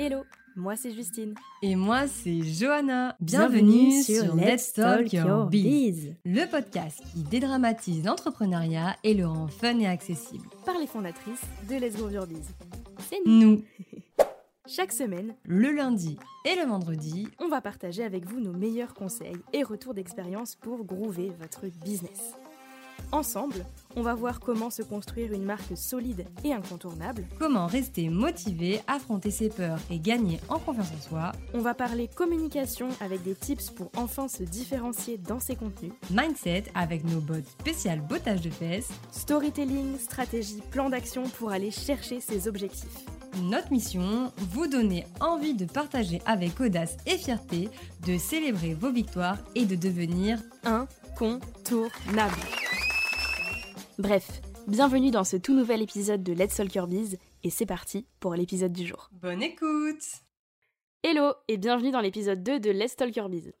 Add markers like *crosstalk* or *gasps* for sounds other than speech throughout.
Hello, moi c'est Justine. Et moi c'est Johanna. Bienvenue, sur Let's Talk Your Biz, le podcast qui dédramatise l'entrepreneuriat et le rend fun et accessible. Par les fondatrices de Let's Grow Your Biz. C'est nous. nous. *laughs* Chaque semaine, le lundi et le vendredi, on va partager avec vous nos meilleurs conseils et retours d'expérience pour groover votre business. Ensemble, on va voir comment se construire une marque solide et incontournable. Comment rester motivé, affronter ses peurs et gagner en confiance en soi. On va parler communication avec des tips pour enfin se différencier dans ses contenus. Mindset avec nos bots spécial bottage de fesses. Storytelling, stratégie, plan d'action pour aller chercher ses objectifs. Notre mission, vous donner envie de partager avec audace et fierté, de célébrer vos victoires et de devenir incontournable. Bref, bienvenue dans ce tout nouvel épisode de Let's Talk Biz et c'est parti pour l'épisode du jour. Bonne écoute Hello et bienvenue dans l'épisode 2 de Let's Talk Biz.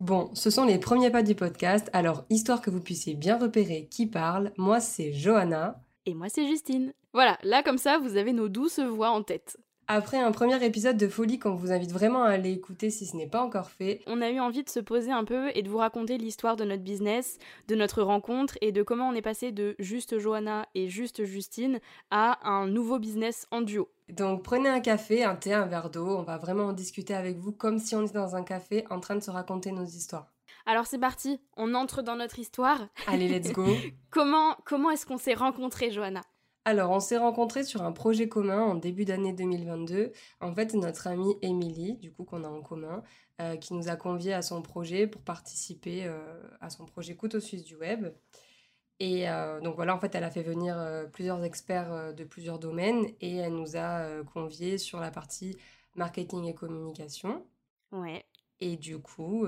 Bon, ce sont les premiers pas du podcast, alors histoire que vous puissiez bien repérer qui parle, moi c'est Johanna. Et moi c'est Justine. Voilà, là comme ça vous avez nos douces voix en tête. Après un premier épisode de folie qu'on vous invite vraiment à aller écouter si ce n'est pas encore fait, on a eu envie de se poser un peu et de vous raconter l'histoire de notre business, de notre rencontre et de comment on est passé de juste Johanna et juste Justine à un nouveau business en duo. Donc prenez un café, un thé, un verre d'eau, on va vraiment en discuter avec vous comme si on était dans un café en train de se raconter nos histoires. Alors c'est parti, on entre dans notre histoire. Allez, let's go. *laughs* comment comment est-ce qu'on s'est rencontrés, Johanna? Alors, on s'est rencontrés sur un projet commun en début d'année 2022. En fait, notre amie Émilie, du coup, qu'on a en commun, euh, qui nous a conviés à son projet pour participer euh, à son projet Couteau Suisse du Web. Et euh, donc voilà, en fait, elle a fait venir plusieurs experts de plusieurs domaines et elle nous a conviés sur la partie marketing et communication. Ouais. Et du coup,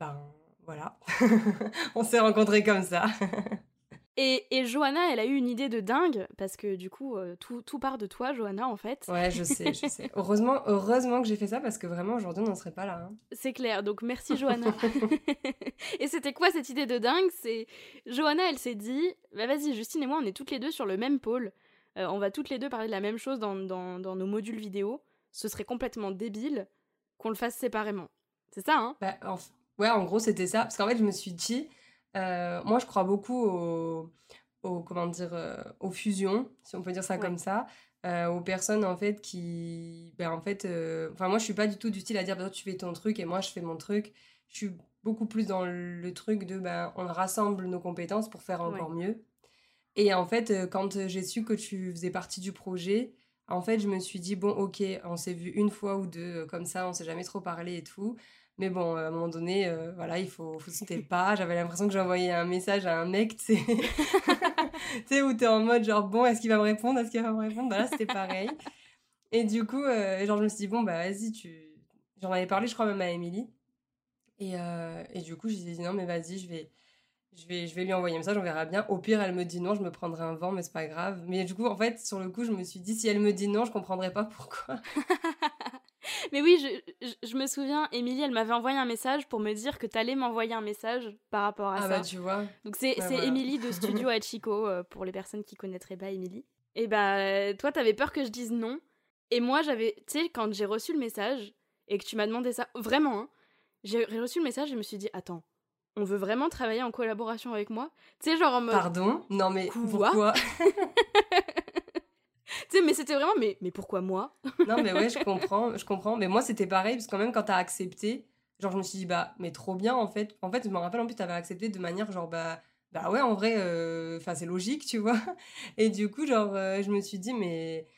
ben voilà, *laughs* on s'est rencontrés comme ça. *laughs* Et, et, Johanna, elle a eu une idée de dingue, parce que du coup, euh, tout, tout, part de toi, Johanna, en fait. Ouais, je sais, je sais. *laughs* Heureusement, heureusement que j'ai fait ça, parce que vraiment, aujourd'hui, on n'en serait pas là. Hein. C'est clair, donc merci, Johanna. *laughs* et c'était quoi cette idée de dingue? C'est Johanna, elle s'est dit, bah vas-y, Justine et moi, on est toutes les deux sur le même pôle. Euh, on va toutes les deux parler de la même chose dans, dans, dans nos modules vidéo. Ce serait complètement débile qu'on le fasse séparément. C'est ça, hein? Bah, Ouais, en gros, c'était ça. Parce qu'en fait, je me suis dit euh, moi, je crois beaucoup aux, comment dire, euh, aux fusions, si on peut dire ça comme ça. Euh, aux personnes en fait qui ben en fait enfin moi je suis pas du tout du style à dire ben, tu fais ton truc et moi je fais mon truc. Je suis beaucoup plus dans le truc de ben on rassemble nos compétences pour faire encore mieux. Et en fait quand j'ai su que tu faisais partie du projet en fait je me suis dit bon ok on s'est vu une fois ou deux comme ça on s'est jamais trop parlé et tout mais bon, à un moment donné, euh, voilà, il faut, faut sauter le *laughs* pas. J'avais l'impression que j'envoyais un message à un mec, tu sais, *laughs* tu où t'es en mode genre, bon, est-ce qu'il va me répondre? Est-ce qu'il va me répondre? Bah là, c'était pareil. Et du coup, euh, genre, je me suis dit, bon, bah vas-y, tu. J'en avais parlé, je crois, même à Émilie. Et, euh, et du coup, j'ai dit, non, mais vas-y, je vais, je, vais, je vais lui envoyer un message, on verra bien. Au pire, elle me dit non, je me prendrai un vent, mais c'est pas grave. Mais du coup, en fait, sur le coup, je me suis dit, si elle me dit non, je comprendrai pas pourquoi. *laughs* Mais oui, je, me souviens, Émilie, elle m'avait envoyé un message pour me dire que t'allais m'envoyer un message par rapport à ah ça. Ah bah tu vois. Donc c'est Émilie de *laughs* Studio Hachiko, euh, pour les personnes qui connaîtraient pas Émilie. Et bah toi, t'avais peur que je dise non. Et moi, j'avais, tu sais, quand j'ai reçu le message et que tu m'as demandé ça, vraiment, hein, j'ai reçu le message et je me suis dit, attends, on veut vraiment travailler en collaboration avec moi? Tu sais, genre en mode... Pardon? Non mais pourquoi? *laughs* tu sais, mais c'était vraiment, mais, mais pourquoi moi? *laughs* Non, mais ouais, je comprends, je comprends. Mais moi, c'était pareil, parce que quand même, quand t'as accepté, genre, je me suis dit, bah, mais trop bien, en fait. En fait, je me rappelle, en plus, t'avais accepté de manière, genre, bah, bah ouais, en vrai, euh, enfin, c'est logique, tu vois. *laughs* Et du coup, genre, euh, je me suis dit, mais,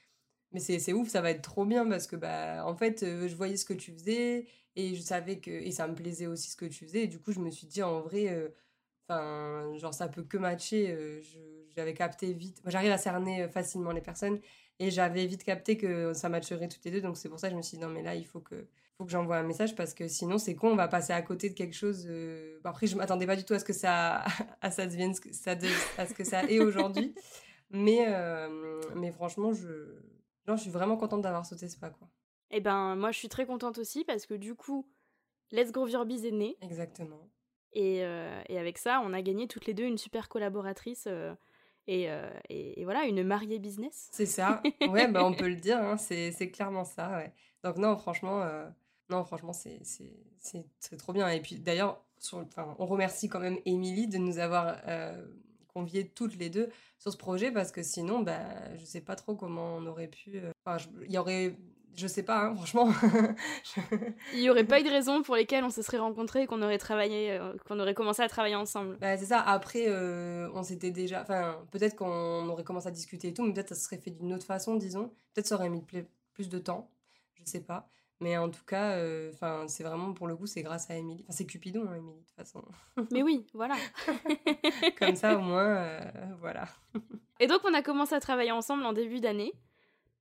mais c'est ouf, ça va être trop bien, parce que, bah, en fait, euh, je voyais ce que tu faisais, et je savais que, et ça me plaisait aussi ce que tu faisais, et du coup, je me suis dit, en vrai, enfin, genre, ça peut que matcher, j'avais capté vite. J'arrive à cerner facilement les personnes et j'avais vite capté que ça matcherait toutes les deux. Donc c'est pour ça que je me suis dit non, mais là, il faut que, faut que j'envoie un message parce que sinon, c'est con, on va passer à côté de quelque chose. Euh, après, je m'attendais pas du tout à ce que ça, *laughs* à ça devienne, ça à ce que ça est aujourd'hui. mais, euh, mais franchement, je, non, je suis vraiment contente d'avoir sauté ce pas. Quoi. Et eh ben, moi, je suis très contente aussi parce que du coup, Let's Grow Your Biz est né. Exactement. Et, euh, et, avec ça, on a gagné toutes les deux une super collaboratrice Et, et, voilà, une mariée business. C'est ça. Ouais, bah, on peut le dire. Hein, c'est clairement ça. Donc non, franchement, non, franchement, c'est trop bien. Et puis d'ailleurs, on remercie quand même Émilie de nous avoir conviés toutes les deux sur ce projet parce que sinon, bah, je sais pas trop comment on aurait pu. il y aurait je sais pas, hein, franchement. *laughs* Il n'y aurait pas eu de raison pour lesquelles on se serait rencontrés et qu'on aurait travaillé, euh, qu'on aurait commencé à travailler ensemble. Bah, c'est ça. Après, euh, on s'était déjà. Enfin, peut-être qu'on aurait commencé à discuter et tout, mais peut-être ça serait fait d'une autre façon, disons. Peut-être ça aurait mis plus de temps. Je sais pas. Mais en tout cas, euh, c'est vraiment pour le coup, c'est grâce à Émilie. Enfin, c'est Cupidon, hein, Émilie, de toute façon. *laughs* Mais oui, voilà. *laughs* Comme ça, au moins, voilà. Et donc, on a commencé à travailler ensemble en début d'année,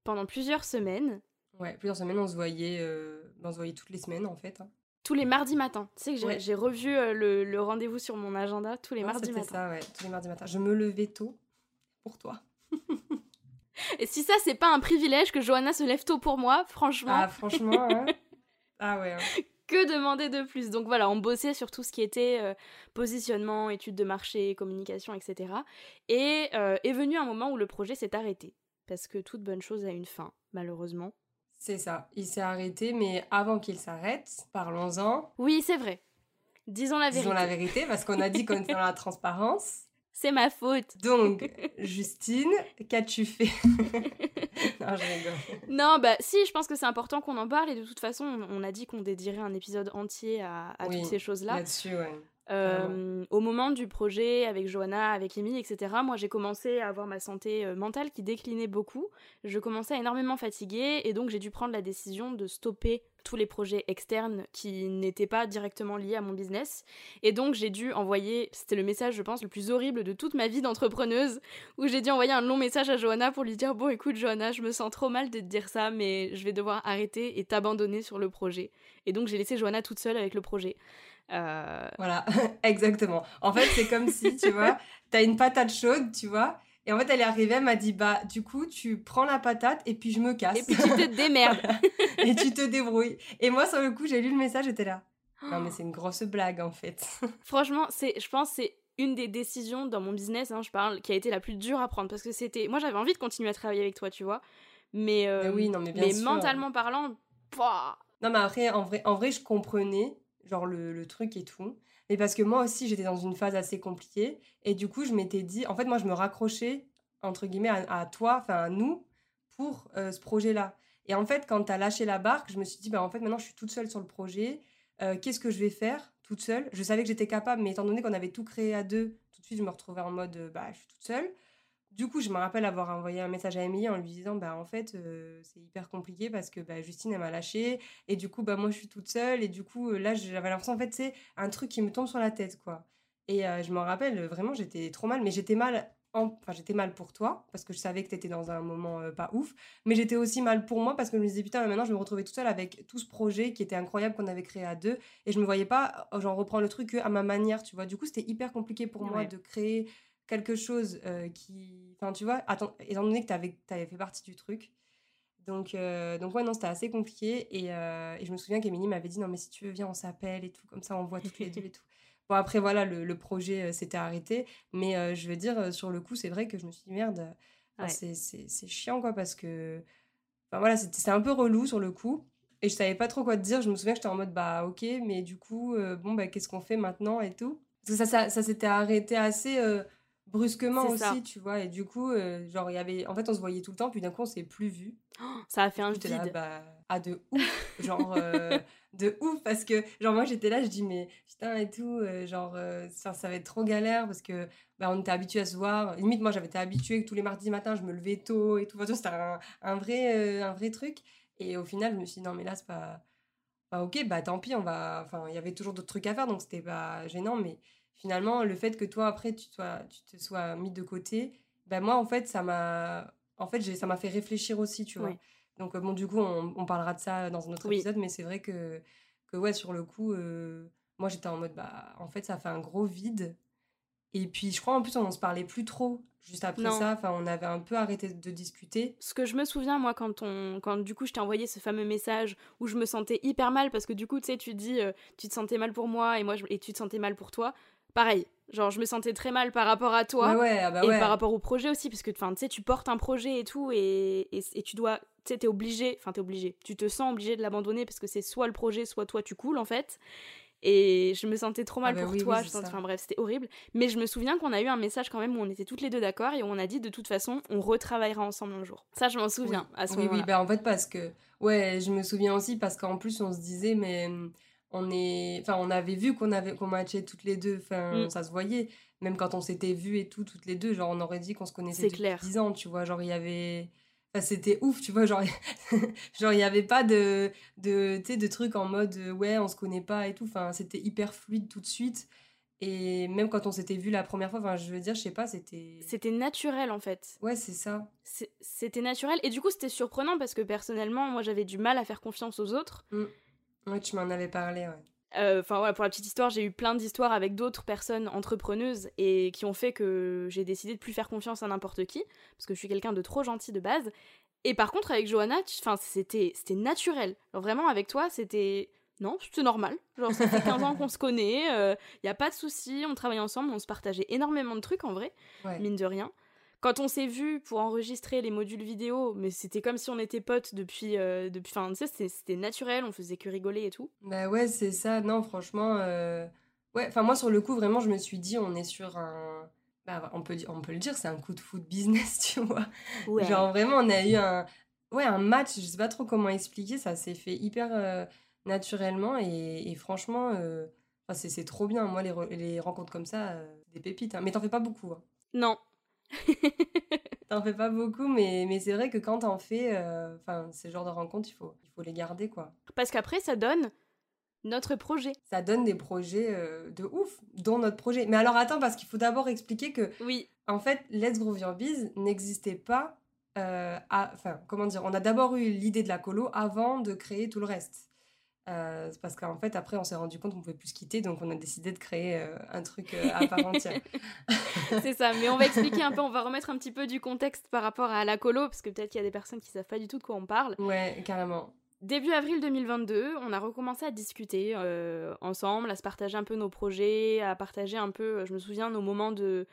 pendant plusieurs semaines. Ouais, plusieurs semaines, on se voyait, euh, ben, on se voyait toutes les semaines en fait. Hein. Tous les mardis matins. Tu sais que j'ai revu euh, le, le rendez-vous sur mon agenda tous les mardis matins. ça, ouais, tous les mardis matins. Je me levais tôt pour toi. *laughs* Et si ça, c'est pas un privilège que Johanna se lève tôt pour moi, franchement. Ah, franchement, hein. *laughs* Ah ouais. Que demander de plus? Donc voilà, on bossait sur tout ce qui était euh, positionnement, études de marché, communication, etc. Et est venu un moment où le projet s'est arrêté. Parce que toute bonne chose a une fin, malheureusement. C'est ça. Il s'est arrêté, mais avant qu'il s'arrête, parlons-en. Oui, c'est vrai. Disons la vérité. Disons la vérité, parce qu'on a dit qu'on était dans la transparence. *laughs* C'est ma faute. Donc, *laughs* Justine, qu'as-tu fait? *laughs* Non, je rigole. Non, bah si, je pense que c'est important qu'on en parle et de toute façon, on, a dit qu'on dédierait un épisode entier à, toutes ces choses-là. Là-dessus, ouais. Euh, au moment du projet avec Johanna, avec Emile, etc., moi j'ai commencé à avoir ma santé euh, mentale qui déclinait beaucoup. Je commençais à énormément fatiguer et donc j'ai dû prendre la décision de stopper tous les projets externes qui n'étaient pas directement liés à mon business. Et donc j'ai dû envoyer, c'était le message je pense le plus horrible de toute ma vie d'entrepreneuse, où j'ai dû envoyer un long message à Johanna pour lui dire bon écoute Johanna, je me sens trop mal de te dire ça, mais je vais devoir arrêter et t'abandonner sur le projet. Et donc j'ai laissé Johanna toute seule avec le projet. Euh, voilà, *laughs* exactement. En fait, c'est comme si, tu vois, *laughs* t'as une patate chaude, tu vois, et en fait, elle est arrivée, elle m'a dit, bah, du coup, tu prends la patate et puis je me casse. Et puis tu te *laughs* démerdes. et tu te débrouilles. Et moi, sur le coup, j'ai lu le message, j'étais là. Non, mais c'est une grosse blague, en fait. Franchement, c'est, je pense c'est une des décisions dans mon business, hein, je parle, qui a été la plus dure à prendre. Parce que c'était. Moi, j'avais envie de continuer à travailler avec toi, tu vois. Mais, euh, oui, non, mais, bien mais mentalement parlant, Non, mais après, en vrai, en vrai, je comprenais genre le, truc et tout. Mais parce que moi aussi, j'étais dans une phase assez compliquée. Et du coup, je m'étais dit, en fait, moi, je me raccrochais, entre guillemets, à, toi, enfin à nous, pour euh, ce projet-là. Et en fait, quand tu as lâché la barque, je me suis dit, bah, en fait, maintenant, je suis toute seule sur le projet. Euh, qu'est-ce que je vais faire toute seule? Je savais que j'étais capable, mais étant donné qu'on avait tout créé à deux, tout de suite, je me retrouvais en mode, bah, je suis toute seule. Du coup, je me rappelle avoir envoyé un message à Emilie en lui disant bah en fait euh, c'est hyper compliqué parce que bah, Justine elle m'a lâché et du coup bah moi je suis toute seule. Et du coup euh, là j'avais l'impression en fait c'est un truc qui me tombe sur la tête quoi. Et euh, je me rappelle vraiment j'étais trop mal. Mais j'étais mal enfin j'étais mal pour toi parce que je savais que tu étais dans un moment pas ouf. Mais j'étais aussi mal pour moi parce que je me disais putain maintenant je me retrouvais toute seule avec tout ce projet qui était incroyable qu'on avait créé à deux. Et je me voyais pas genre reprendre le truc à ma manière tu vois. Du coup c'était hyper compliqué pour moi de créer quelque chose euh, qui. Enfin, tu vois, attends, étant donné que tu avais, avais, fait partie du truc. Donc, euh, donc ouais, non, c'était assez compliqué. Et, euh, et je me souviens qu'Emilie m'avait dit non, mais si tu veux, viens, on s'appelle et tout, comme ça, on voit toutes les deux et tout. *laughs* Bon, après, voilà, le, le projet s'était arrêté. Mais je veux dire, sur le coup, c'est vrai que je me suis dit merde, c'est chiant, quoi, parce que. Enfin, voilà, c'était un peu relou sur le coup. Et je savais pas trop quoi te dire. Je me souviens que j'étais en mode bah, ok, mais du coup, bon, bah, qu'est-ce qu'on fait maintenant et tout? Parce que ça, ça, ça s'était arrêté assez brusquement aussi, tu vois. Et du coup, euh, genre, il y avait. En fait, on se voyait tout le temps, puis d'un coup, on s'est plus vu. ça a fait un vide. Là, bah, ah, de ouf. genre, euh, *laughs* de ouf, parce que, genre, moi, j'étais là, je dis, mais putain, et tout, euh, genre, ça, ça, va être trop galère, parce que, bah, on était habitués à se voir. Limite, moi, j'avais été habituée que tous les mardis matin, je me levais tôt et tout. c'était un, un, vrai, un vrai truc. Et au final, je me suis dit, non, mais là, c'est pas. Bah, ok, bah, tant pis, on va. Enfin, il y avait toujours d'autres trucs à faire, donc c'était pas gênant, mais finalement, le fait que toi, après, tu, sois, tu te sois mis de côté, ben moi, en fait, ça m'a en fait, ça m'a fait réfléchir aussi, tu vois. Donc, euh, bon, du coup, on, parlera de ça dans un autre épisode, mais c'est vrai que, que, ouais, sur le coup, euh, moi, j'étais en mode, bah, en fait, ça fait un gros vide. Et puis, je crois, en plus, on ne se parlait plus trop juste après ça. Enfin, on avait un peu arrêté de discuter. Ce que je me souviens, moi, quand, on, quand du coup, je t'ai envoyé ce fameux message où je me sentais hyper mal parce que du coup, tu sais, tu dis, euh, tu te sentais mal pour moi et moi, et tu te sentais mal pour toi pareil, Genre, je me sentais très mal par rapport à toi. Ouais, ah bah et ouais. par rapport au projet aussi, parce que tu sais, tu portes un projet et tout, et, et, et tu dois. Tu sais, t'es obligé. Enfin, t'es obligé. Tu te sens obligé de l'abandonner parce que c'est soit le projet, soit toi, tu coules, en fait. Et je me sentais trop mal Ah bah pour oui, toi. oui, je. Enfin bref, c'était horrible. Mais je me souviens qu'on a eu un message quand même où on était toutes les deux d'accord et où on a dit de toute façon, on retravaillera ensemble un jour. Ça, je m'en souviens à ce oui, moment-là. oui, bah en fait parce que ouais, je me souviens aussi parce qu'en plus on se disait mais on est enfin on avait vu qu'on avait qu'on matchait toutes les deux, enfin Mm. ça se voyait même quand on s'était vu et tout toutes les deux, genre on aurait dit qu'on se connaissait depuis clair. 10 ans, tu vois, genre il y avait enfin, c'était ouf, tu vois, genre *laughs* genre il y avait pas de de tu de trucs en mode euh, ouais, on se connaît pas et tout, enfin c'était hyper fluide tout de suite. Et même quand on s'était vu la première fois, enfin je veux dire, je sais pas, c'était C'était naturel en fait. Ouais, c'est ça. C'était naturel. Et du coup, c'était surprenant parce que personnellement, moi, j'avais du mal à faire confiance aux autres. Ouais, tu m'en avais parlé, ouais. Euh, Enfin voilà, pour la petite histoire, j'ai eu plein d'histoires avec d'autres personnes entrepreneuses et qui ont fait que j'ai décidé de plus faire confiance à n'importe qui parce que je suis quelqu'un de trop gentil de base. Et par contre, avec Johanna, c'était c'était naturel. Vraiment avec toi, c'était non, c'était normal. Genre ça fait 15 *laughs* ans qu'on se connaît, il y a pas de souci, on travaille ensemble, on se partageait énormément de trucs en vrai, Ouais. mine de rien. Quand on s'est vu pour enregistrer les modules vidéo, mais c'était comme si on était potes depuis, euh, depuis, enfin tu sais, c'était- naturel, on faisait que rigoler et tout. Bah ouais, c'est ça. Non, franchement, euh, ouais. Enfin, moi, sur le coup, vraiment, je me suis dit, on est sur un. Bah, on peut, on peut le dire, c'est un coup de foot business, *laughs* tu vois. Ouais. Genre, vraiment, on a eu un. Ouais, un match, je sais pas trop comment expliquer, ça s'est fait hyper euh, naturellement et, et franchement, euh, c'est c'est trop bien. Moi, les, re- les rencontres comme ça, euh, des pépites. hein. Mais t'en fais pas beaucoup. hein. Non. *laughs* T'en fais pas beaucoup, mais, mais c'est vrai que quand t'en fais, euh, ces genres de rencontres, il faut, il faut les garder, quoi. Parce qu'après, ça donne notre projet. ça donne des projets euh, de ouf, dont notre projet. Mais alors attends, parce qu'il faut d'abord expliquer que, Oui, en fait, Let's Grow Your Biz n'existait pas. euh, Enfin, comment dire On a d'abord eu l'idée de la colo avant de créer tout le reste. Euh, parce qu'en fait, après, on s'est rendu compte qu'on pouvait plus se quitter, donc on a décidé de créer euh, un truc euh, à part entière. *laughs* c'est ça. Mais on va expliquer un peu, on va remettre un petit peu du contexte par rapport à la colo, parce que peut-être qu'il y a des personnes qui savent pas du tout de quoi on parle. Ouais, carrément. Début avril 2022, on a recommencé à discuter euh, ensemble, à se partager un peu nos projets, à partager un peu, je me souviens, nos moments de,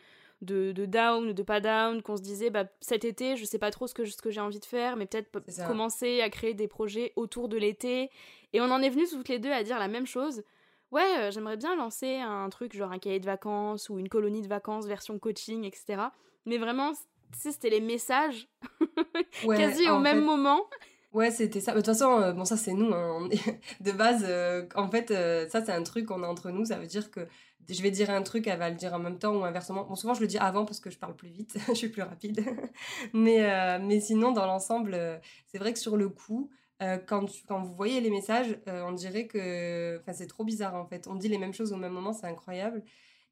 de, de down ou de pas down, qu'on se disait, bah, cet été, je sais pas trop ce que, ce que j'ai envie de faire, mais peut-être commencer à créer des projets autour de l'été. Et on en est venus toutes les deux à dire la même chose. Ouais, euh, j'aimerais bien lancer un truc genre un cahier de vacances ou une colonie de vacances version coaching, etc. Mais vraiment, c'était les messages *laughs* Ouais, quasi au même fait, moment. Ouais, c'était ça. Mais De toute façon, euh, bon, ça, c'est nous. hein. *laughs* De base, euh, en fait, euh, ça, c'est un truc qu'on a entre nous. Ça veut dire que je vais dire un truc, elle va le dire en même temps ou inversement. Bon, souvent, je le dis avant parce que je parle plus vite. *laughs* je suis plus rapide. *laughs* mais, euh, mais sinon, dans l'ensemble, euh, c'est vrai que sur le coup, euh, quand, tu- quand vous voyez les messages, on dirait que. Enfin, c'est trop bizarre, en fait. On dit les mêmes choses au même moment, c'est incroyable.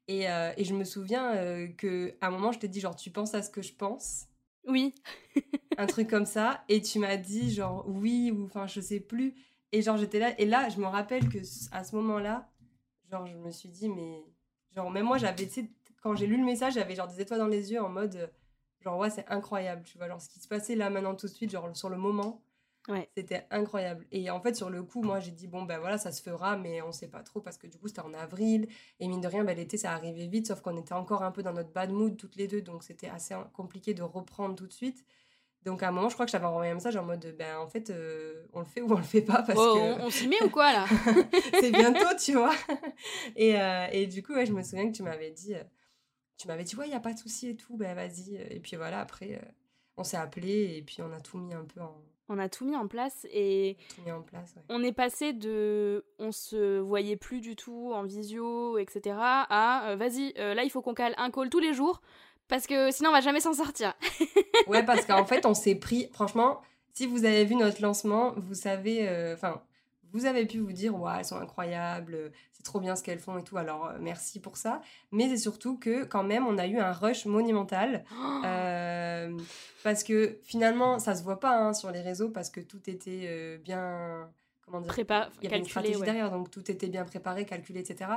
Et, et je me souviens que à un moment, je t'ai dit, genre, tu penses à ce que je pense? Oui, un truc comme ça et tu m'as dit genre oui ou enfin je sais plus et genre j'étais là et là je me rappelle que à ce moment-là genre je me suis dit mais genre même moi j'avais tu sais quand j'ai lu le message j'avais genre des étoiles dans les yeux en mode genre ouais c'est incroyable tu vois genre ce qui se passait là maintenant tout de suite genre sur le moment Ouais. c'était incroyable. Et en fait sur le coup moi j'ai dit bon ben voilà ça se fera mais on sait pas trop parce que du coup c'était en avril. Et mine de rien ben, l'été ça arrivait vite sauf qu'on était encore un peu dans notre bad mood toutes les deux. Donc c'était assez compliqué de reprendre tout de suite donc à un moment, je crois que j'avais envoyé un message en mode, ben en fait, euh, on le fait ou on le fait pas parce Oh, que on, on s'y met ou quoi là? *laughs* C'est bientôt, tu vois. Et, euh, et du coup, ouais, je me souviens que tu m'avais dit, euh, tu m'avais dit, ouais, il y a pas de souci et tout, ben vas-y. Et puis voilà, après, on s'est appelé et puis on a tout mis un peu en, On a tout mis en place et tout mis en place. ouais. on est passé de on se voyait plus du tout en visio, etc. à euh, vas-y, là il faut qu'on cale un call tous les jours parce que sinon on va jamais s'en sortir. *laughs* Ouais, parce qu'en fait, on s'est pris. Franchement, si vous avez vu notre lancement, vous savez. euh, Enfin, vous avez pu vous dire, ouais, elles sont incroyables, c'est trop bien ce qu'elles font et tout. Alors, euh, merci pour ça. Mais c'est surtout que, quand même, on a eu un rush monumental. *gasps* euh, parce que finalement, ça se voit pas hein, sur les réseaux parce que tout était euh, bien. Comment dire Prépa, il y avait une calculé, stratégie ouais. derrière, donc tout était bien préparé, calculé, etc.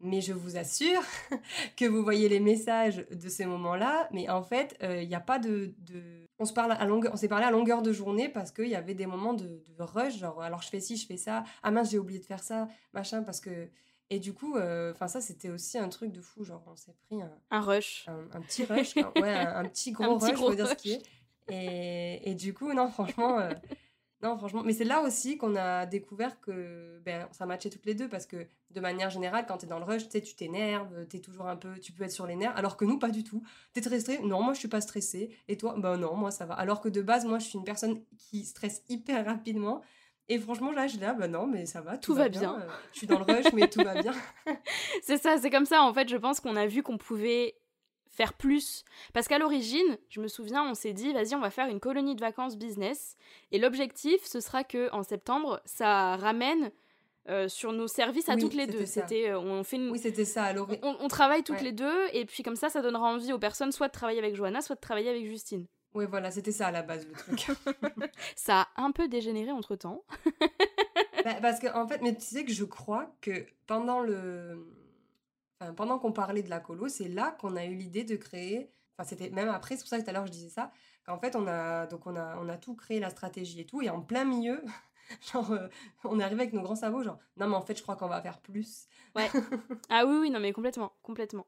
Mais je vous assure *laughs* que vous voyez les messages de ces moments-là, mais en fait, euh, il n'y a pas de, de- On se parle à longueur, on s'est parlé à longueur de journée parce qu'il y avait des moments de, de rush, genre alors je fais ci, je fais ça, ah mince j'ai oublié de faire ça, machin, parce que Et du coup, enfin ça, c'était aussi un truc de fou. Genre, on s'est pris un, un rush. Un, petit rush, ouais, un, petit *laughs* gros rush, faut dire ce qui est. Et, et, du coup, non, franchement, non, franchement, mais c'est là aussi qu'on a découvert que ben, ça matchait toutes les deux parce que de manière générale, quand tu es dans le rush, tu t'énerves, tu es toujours un peu, tu peux être sur les nerfs, alors que nous, pas du tout. Tu es très stressé Non, moi, je suis pas stressée. Et toi? Ben non, moi, ça va. Alors que de base, moi, je suis une personne qui stresse hyper rapidement. Et franchement, là, je dis, ah ben non, mais ça va, tout, va, bien. Euh, je suis dans le rush, mais tout va bien. *laughs* c'est ça, c'est comme ça, en fait, je pense qu'on a vu qu'on pouvait faire plus. Parce qu'à l'origine, je me souviens, on s'est dit, vas-y, on va faire une colonie de vacances business. Et l'objectif, ce sera que en septembre, ça ramène euh, sur nos services à toutes les deux. C'était, euh, on fait Oui, c'était ça. On, on, travaille toutes les deux, et puis comme ça, ça donnera envie aux personnes soit de travailler avec Johanna, soit de travailler avec Justine. Oui, voilà, c'était ça à la base le truc. *laughs* ça a un peu dégénéré entre temps. Bah, parce que en fait, mais tu sais que je crois que pendant le pendant qu'on parlait de la colo, c'est là qu'on a eu l'idée de créer. Enfin, c'était même après, c'est pour ça que tout à l'heure je disais ça. Qu'en fait, on a donc on a on a tout créé la stratégie et tout, et en plein milieu, *laughs* genre euh, on est arrivé avec nos grands sabots, genre non mais en fait je crois qu'on va faire plus. Ouais. *laughs* ah oui oui non mais complètement complètement.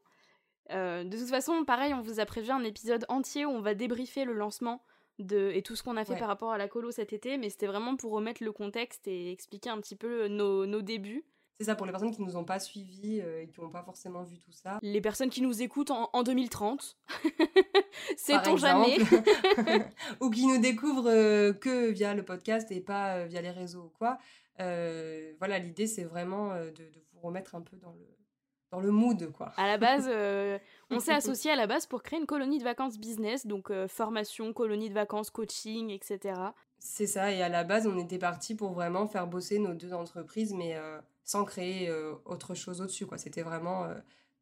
Euh, de toute façon, pareil, on vous a prévu un épisode entier où on va débriefer le lancement de, et tout ce qu'on a fait par rapport à la colo cet été, mais c'était vraiment pour remettre le contexte et expliquer un petit peu nos, nos débuts. C'est ça pour les personnes qui nous ont pas suivis euh, et qui n'ont pas forcément vu tout ça. Les personnes qui nous écoutent en, en 2030, *laughs* sait-on jamais *laughs* Ou qui nous découvrent euh, que via le podcast et pas euh, via les réseaux ou quoi. voilà, l'idée c'est vraiment de, de, vous remettre un peu dans le, dans le mood quoi. À la base, *laughs* on s'est associé à la base pour créer une colonie de vacances business, donc formation, colonie de vacances, coaching, etc. C'est ça, et à la base on était parti pour vraiment faire bosser nos deux entreprises, mais sans créer euh, autre chose au-dessus. quoi. C'était vraiment euh,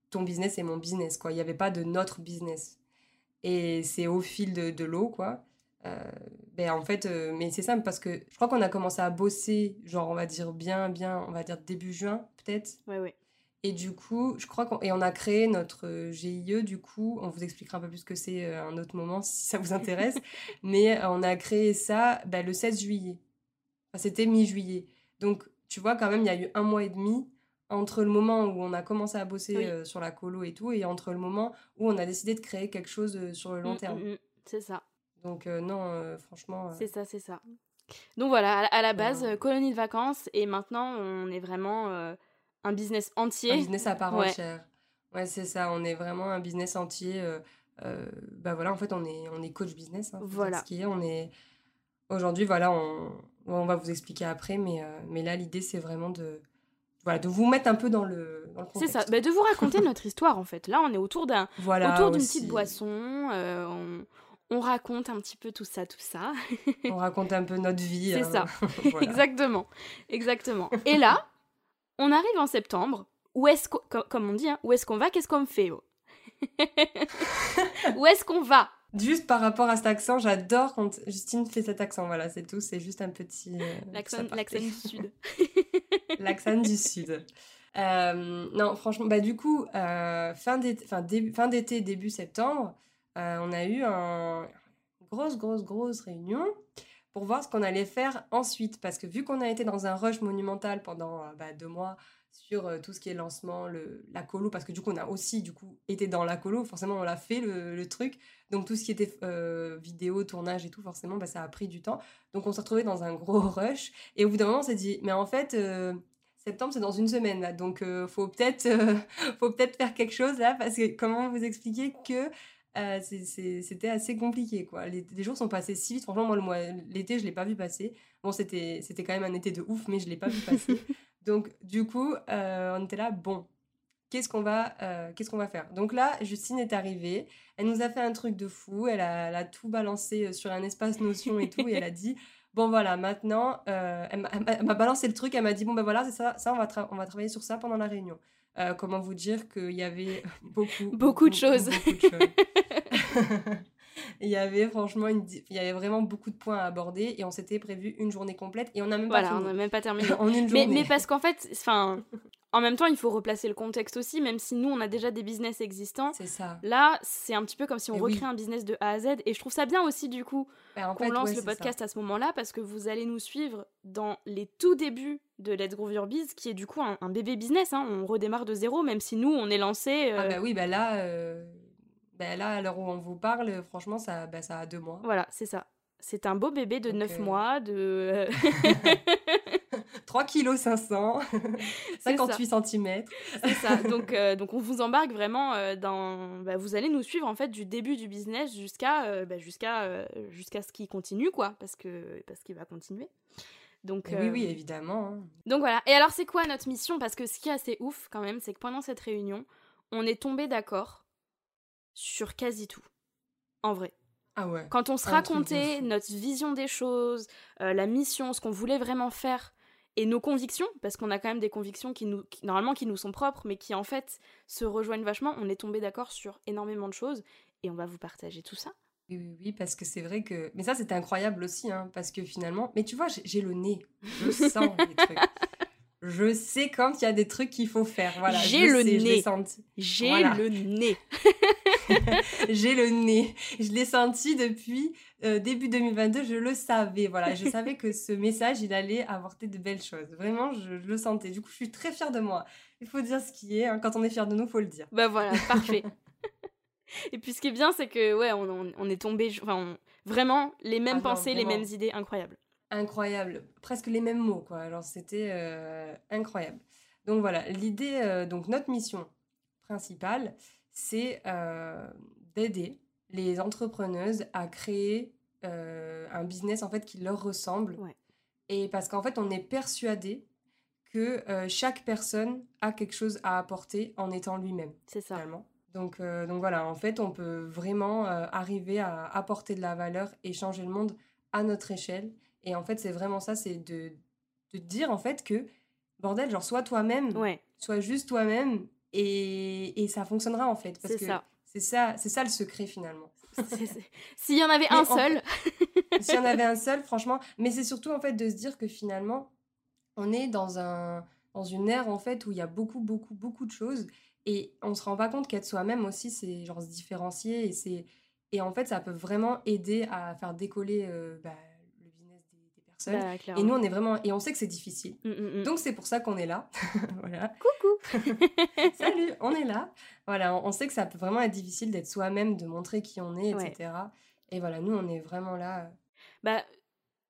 ton business et mon business. quoi. Il n'y avait pas de notre business. Et c'est au fil de, de l'eau, quoi. Euh, ben en fait, mais c'est simple parce que je crois qu'on a commencé à bosser, genre on va dire bien, bien, on va dire début juin peut-être. Ouais, ouais. Et du coup, je crois qu'on et on a créé notre GIE. Du coup, on vous expliquera un peu plus ce que c'est un autre moment si ça vous intéresse. *laughs* mais on a créé ça ben, le 16 juillet. Enfin, C'était mi-juillet. Donc tu vois, quand même, il y a eu un mois et demi entre le moment où on a commencé à bosser euh, sur la colo et tout, et entre le moment où on a décidé de créer quelque chose euh, sur le long mmh, terme. Mmh, mmh. c'est ça. Donc euh, non, franchement. C'est ça, c'est ça. Donc voilà, à, la base, colonie de vacances, et maintenant on est vraiment un business entier. Un business à part entière. Ouais, c'est ça, on est vraiment un business entier. bah voilà, en fait, on est, on est coach business. Hein, voilà. Ce qui est, on est... Aujourd'hui, voilà, on, on va vous expliquer après, mais, euh, mais là, l'idée, c'est vraiment de, voilà, de vous mettre un peu dans le, dans C'est ça, bah, de vous *laughs* raconter notre histoire, en fait. Là, on est autour d'un voilà, autour d'une petite boisson, euh, on, on, raconte un petit peu tout ça, tout ça. on raconte un peu notre vie. C'est hein. ça, *laughs* exactement, exactement. Et là, on arrive en septembre, où est-ce comme on dit, hein, où est-ce qu'on va, qu'est-ce qu'on fait oh? *laughs* Où est-ce qu'on va? Juste par rapport à cet accent, j'adore quand Justine fait cet accent. Voilà, c'est tout. C'est juste un petit. Euh, l'accent du Sud. *laughs* *laughs* l'accent du Sud. Euh, non, franchement, bah, du coup, euh, fin d'été, début septembre, on a eu une grosse, grosse, grosse réunion pour voir ce qu'on allait faire ensuite. Parce que vu qu'on a été dans un rush monumental pendant bah, deux mois, sur euh, tout ce qui est lancement, le, la colo, parce que du coup, on a aussi du coup été dans la colo, forcément, on l'a fait le, truc. Donc, tout ce qui était euh, vidéo, tournage et tout, forcément, bah, ça a pris du temps. Donc, on s'est retrouvé dans un gros *laughs* rush. Et au bout d'un moment, on s'est dit, mais en fait, euh, septembre, c'est dans une semaine. Donc, faut peut-être *laughs* faut peut-être faire quelque chose, là, parce que comment vous expliquer que c'était assez compliqué quoi. Les, jours sont passés si vite. Franchement, moi, l'été, je l'ai pas vu passer. Bon, c'était quand même un été de ouf, mais je l'ai pas vu passer. *laughs* Donc, du coup, euh, on était là, bon, qu'est-ce qu'on va, euh, qu'est-ce qu'on va faire? Donc là, Justine est arrivée, elle nous a fait un truc de fou, elle a, tout balancé euh, sur un espace notion et tout, et elle a dit, *laughs* bon voilà, maintenant, elle m'a balancé le truc, elle m'a dit, bon ben voilà, c'est ça, ça on, va on va travailler sur ça pendant la réunion. comment vous dire qu'il y avait beaucoup, beaucoup, de choses. *laughs* Il y avait franchement une... il y avait vraiment beaucoup de points à aborder et on s'était prévu une journée complète et on n'a même pas voilà, on n'a même pas terminé. *laughs* en une mais, journée. mais parce qu'en fait, enfin, en même temps, il faut replacer le contexte aussi, même si nous, on a déjà des business existants. C'est ça. Là, c'est un petit peu comme si on Et recrée oui. un business de A à Z. Et je trouve ça bien aussi, du coup, Bah, en qu'on lance ouais, le ça. podcast à ce moment-là, parce que vous allez nous suivre dans les tout débuts de Let's Grow Your Biz, qui est du coup un, un bébé business. hein. On redémarre de zéro, même si nous, on est lancé. Ah euh, bah oui, bah là, euh, bah là, à l'heure où on vous parle, franchement, ça, bah, ça a deux mois. Voilà, c'est ça. C'est un beau bébé de Donc, 9 euh, mois, de... 3 kg 500, 58 cm. C'est ça. Donc, euh, donc on vous embarque vraiment euh, dans. bah, vous allez nous suivre en fait du début du business jusqu'à euh, bah, jusqu'à jusqu'à ce qu'il continue quoi, parce que parce qu'il va continuer. Donc Oui, oui, évidemment. hein. donc voilà. Et alors c'est quoi notre mission? Parce que ce qui est assez ouf quand même, c'est que pendant cette réunion, on est tombé d'accord sur quasi tout. En vrai. Ah ouais. Quand on se de racontait notre vision des choses, euh, la mission, ce qu'on voulait vraiment faire et nos convictions, parce qu'on a quand même des convictions qui nous, qui- normalement qui nous sont propres, mais qui en fait se rejoignent vachement, on est tombé d'accord sur énormément de choses et on va vous partager tout ça. Oui, oui, oui, parce que c'est vrai que. Mais ça, c'était incroyable aussi, hein, parce que finalement. Mais tu vois, j'ai le nez. Je sens *laughs* les trucs. Je sais quand il y a des trucs qu'il faut faire. Voilà, J'ai le sais, nez. J'ai Voilà. le nez. *laughs* *laughs* J'ai le nez. Je l'ai senti depuis euh, début 2022. Je le savais. Voilà, je savais que ce message, il allait apporter de belles choses. Vraiment, je, je le sentais. Du coup, je suis très fière de moi. Il faut dire ce qui est. hein. Quand on est fier de nous, faut le dire. Bah voilà, parfait. *laughs* et puis ce qui est bien, c'est que ouais, on, est tombé, enfin on- vraiment les mêmes Ah non, pensées, les mêmes idées, incroyable. incroyable, presque les mêmes mots, quoi. Alors c'était euh, incroyable. Donc voilà, l'idée, euh, donc notre mission principale, c'est euh, d'aider les entrepreneuses à créer euh, un business en fait qui leur ressemble. Ouais. Et parce qu'en fait, on est persuadé que euh, chaque personne a quelque chose à apporter en étant lui-même C'est ça. finalement. Donc, donc voilà, en fait, on peut vraiment arriver à apporter de la valeur et changer le monde à notre échelle. Et en fait, c'est vraiment ça, c'est de, de dire en fait que, bordel, genre, sois toi-même, Ouais, sois juste toi-même et, et ça fonctionnera en fait. Parce que ça. c'est ça, c'est ça le secret finalement. S'il y en avait *laughs* Mais un seul, S'il y en avait un seul, franchement, mais c'est surtout en fait de se dire que finalement, on est dans un dans une ère en fait où il y a beaucoup beaucoup beaucoup de choses et on se rend pas compte qu'être soi-même aussi c'est genre se différencier et c'est et en fait ça peut vraiment aider à faire décoller euh, bah, bah, et nous on est vraiment et on sait que c'est difficile. Mm, mm, mm. Donc c'est pour ça qu'on est là. *laughs* voilà. coucou. *laughs* Salut, on est là. Voilà, on on sait que ça peut vraiment être difficile d'être soi-même, de montrer qui on est, Ouais. etc. Et voilà, nous on est vraiment là. Bah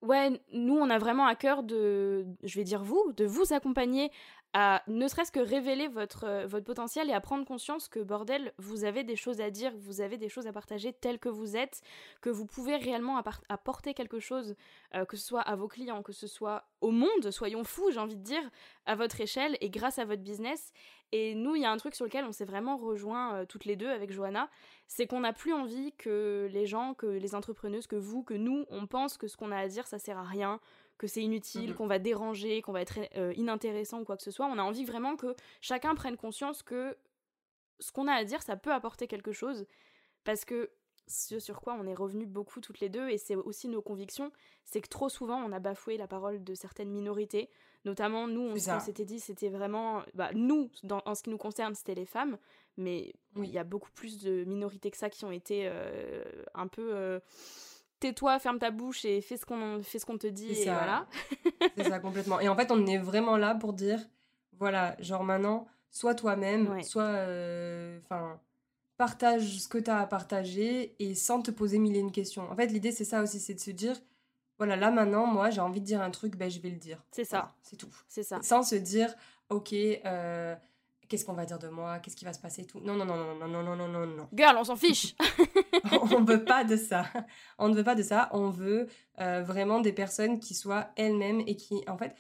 ouais, nous on a vraiment à cœur de, je vais dire vous, de vous accompagner à ne serait-ce que révéler votre, euh, votre potentiel et à prendre conscience que bordel, vous avez des choses à dire, vous avez des choses à partager telles que vous êtes, que vous pouvez réellement apporter quelque chose, euh, que ce soit à vos clients, que ce soit au monde, soyons fous, j'ai envie de dire, à votre échelle et grâce à votre business. Et nous, il y a un truc sur lequel on s'est vraiment rejoint euh, toutes les deux avec Johanna, c'est qu'on n'a plus envie que les gens, que les entrepreneuses, que vous, que nous, on pense que ce qu'on a à dire, ça sert à rien, que c'est inutile, Mhm. qu'on va déranger, qu'on va être euh, inintéressant ou quoi que ce soit. On a envie vraiment que chacun prenne conscience que ce qu'on a à dire, ça peut apporter quelque chose. Parce que ce sur quoi on est revenu beaucoup toutes les deux, et c'est aussi nos convictions, c'est que trop souvent on a bafoué la parole de certaines minorités. Notamment, nous, on, s'était dit, c'était vraiment. Bah, nous, dans- en ce qui nous concerne, c'était les femmes, mais Oui. il y a beaucoup plus de minorités que ça qui ont été euh, un peu. euh, Tais-toi, ferme ta bouche et fais ce qu'on fais ce qu'on te dit, et ça. voilà. *laughs* C'est ça, complètement. Et en fait, on est vraiment là pour dire, voilà, genre maintenant, sois toi-même, Ouais. sois, euh, enfin, partage ce que tu as à partager et sans te poser mille et une questions. En fait, l'idée, c'est ça aussi, c'est de se dire, voilà, là maintenant, moi, j'ai envie de dire un truc, ben, je vais le dire. C'est ça. Voilà, c'est tout. C'est ça. Sans se dire, ok, euh, qu'est-ce qu'on va dire de moi, qu'est-ce qui va se passer, tout? Non, non, non, non, non, non, non, non, non, non. Girl, on s'en fiche *laughs* *laughs* on veut pas de ça. On ne veut pas de ça. On veut euh, vraiment des personnes qui soient elles-mêmes et qui, en fait,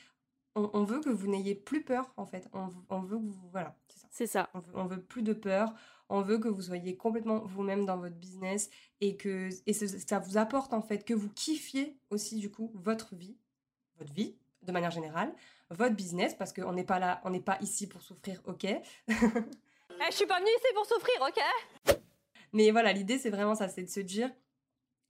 on, on veut que vous n'ayez plus peur, en fait. On, on veut que vous, voilà, c'est ça. C'est ça. On veut, on veut plus de peur. On veut que vous soyez complètement vous-même dans votre business et que et ça vous apporte en fait que vous kiffiez aussi du coup votre vie, votre vie de manière générale, votre business parce qu'on n'est pas là, on n'est pas ici pour souffrir, ok. *laughs* Eh, je suis pas venue ici pour souffrir, ok Mais voilà, l'idée c'est vraiment ça, c'est de se dire,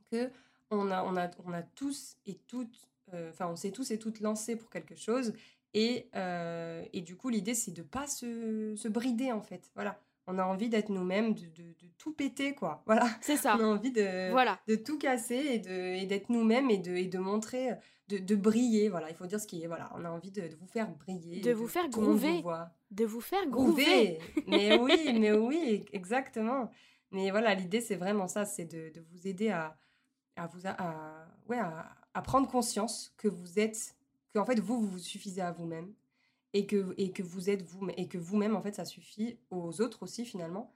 que on a, on a, on a tous et toutes, euh, enfin, on s'est tous et toutes lancés pour quelque chose. Et, euh, et du coup, l'idée, c'est de pas se, se brider, en fait. Voilà. On a envie d'être nous-mêmes, de, de, de, tout péter, quoi. *laughs* Voilà. C'est ça. On a envie de, voilà. de tout casser et d'être et nous-mêmes et de, et de montrer, de, de briller. Voilà, il faut dire ce qui est. Voilà, on a envie de, vous faire briller. De vous faire groover. Vous de vous faire groover. *laughs* mais oui, *laughs* mais oui, exactement. Mais voilà, l'idée, c'est vraiment ça, c'est de, de, vous aider à, à vous à, ouais, à, à, prendre conscience que vous êtes, que en fait, vous, vous vous suffisez à vous-même et que, et que vous êtes vous et que vous-même, en fait, ça suffit aux autres aussi, finalement.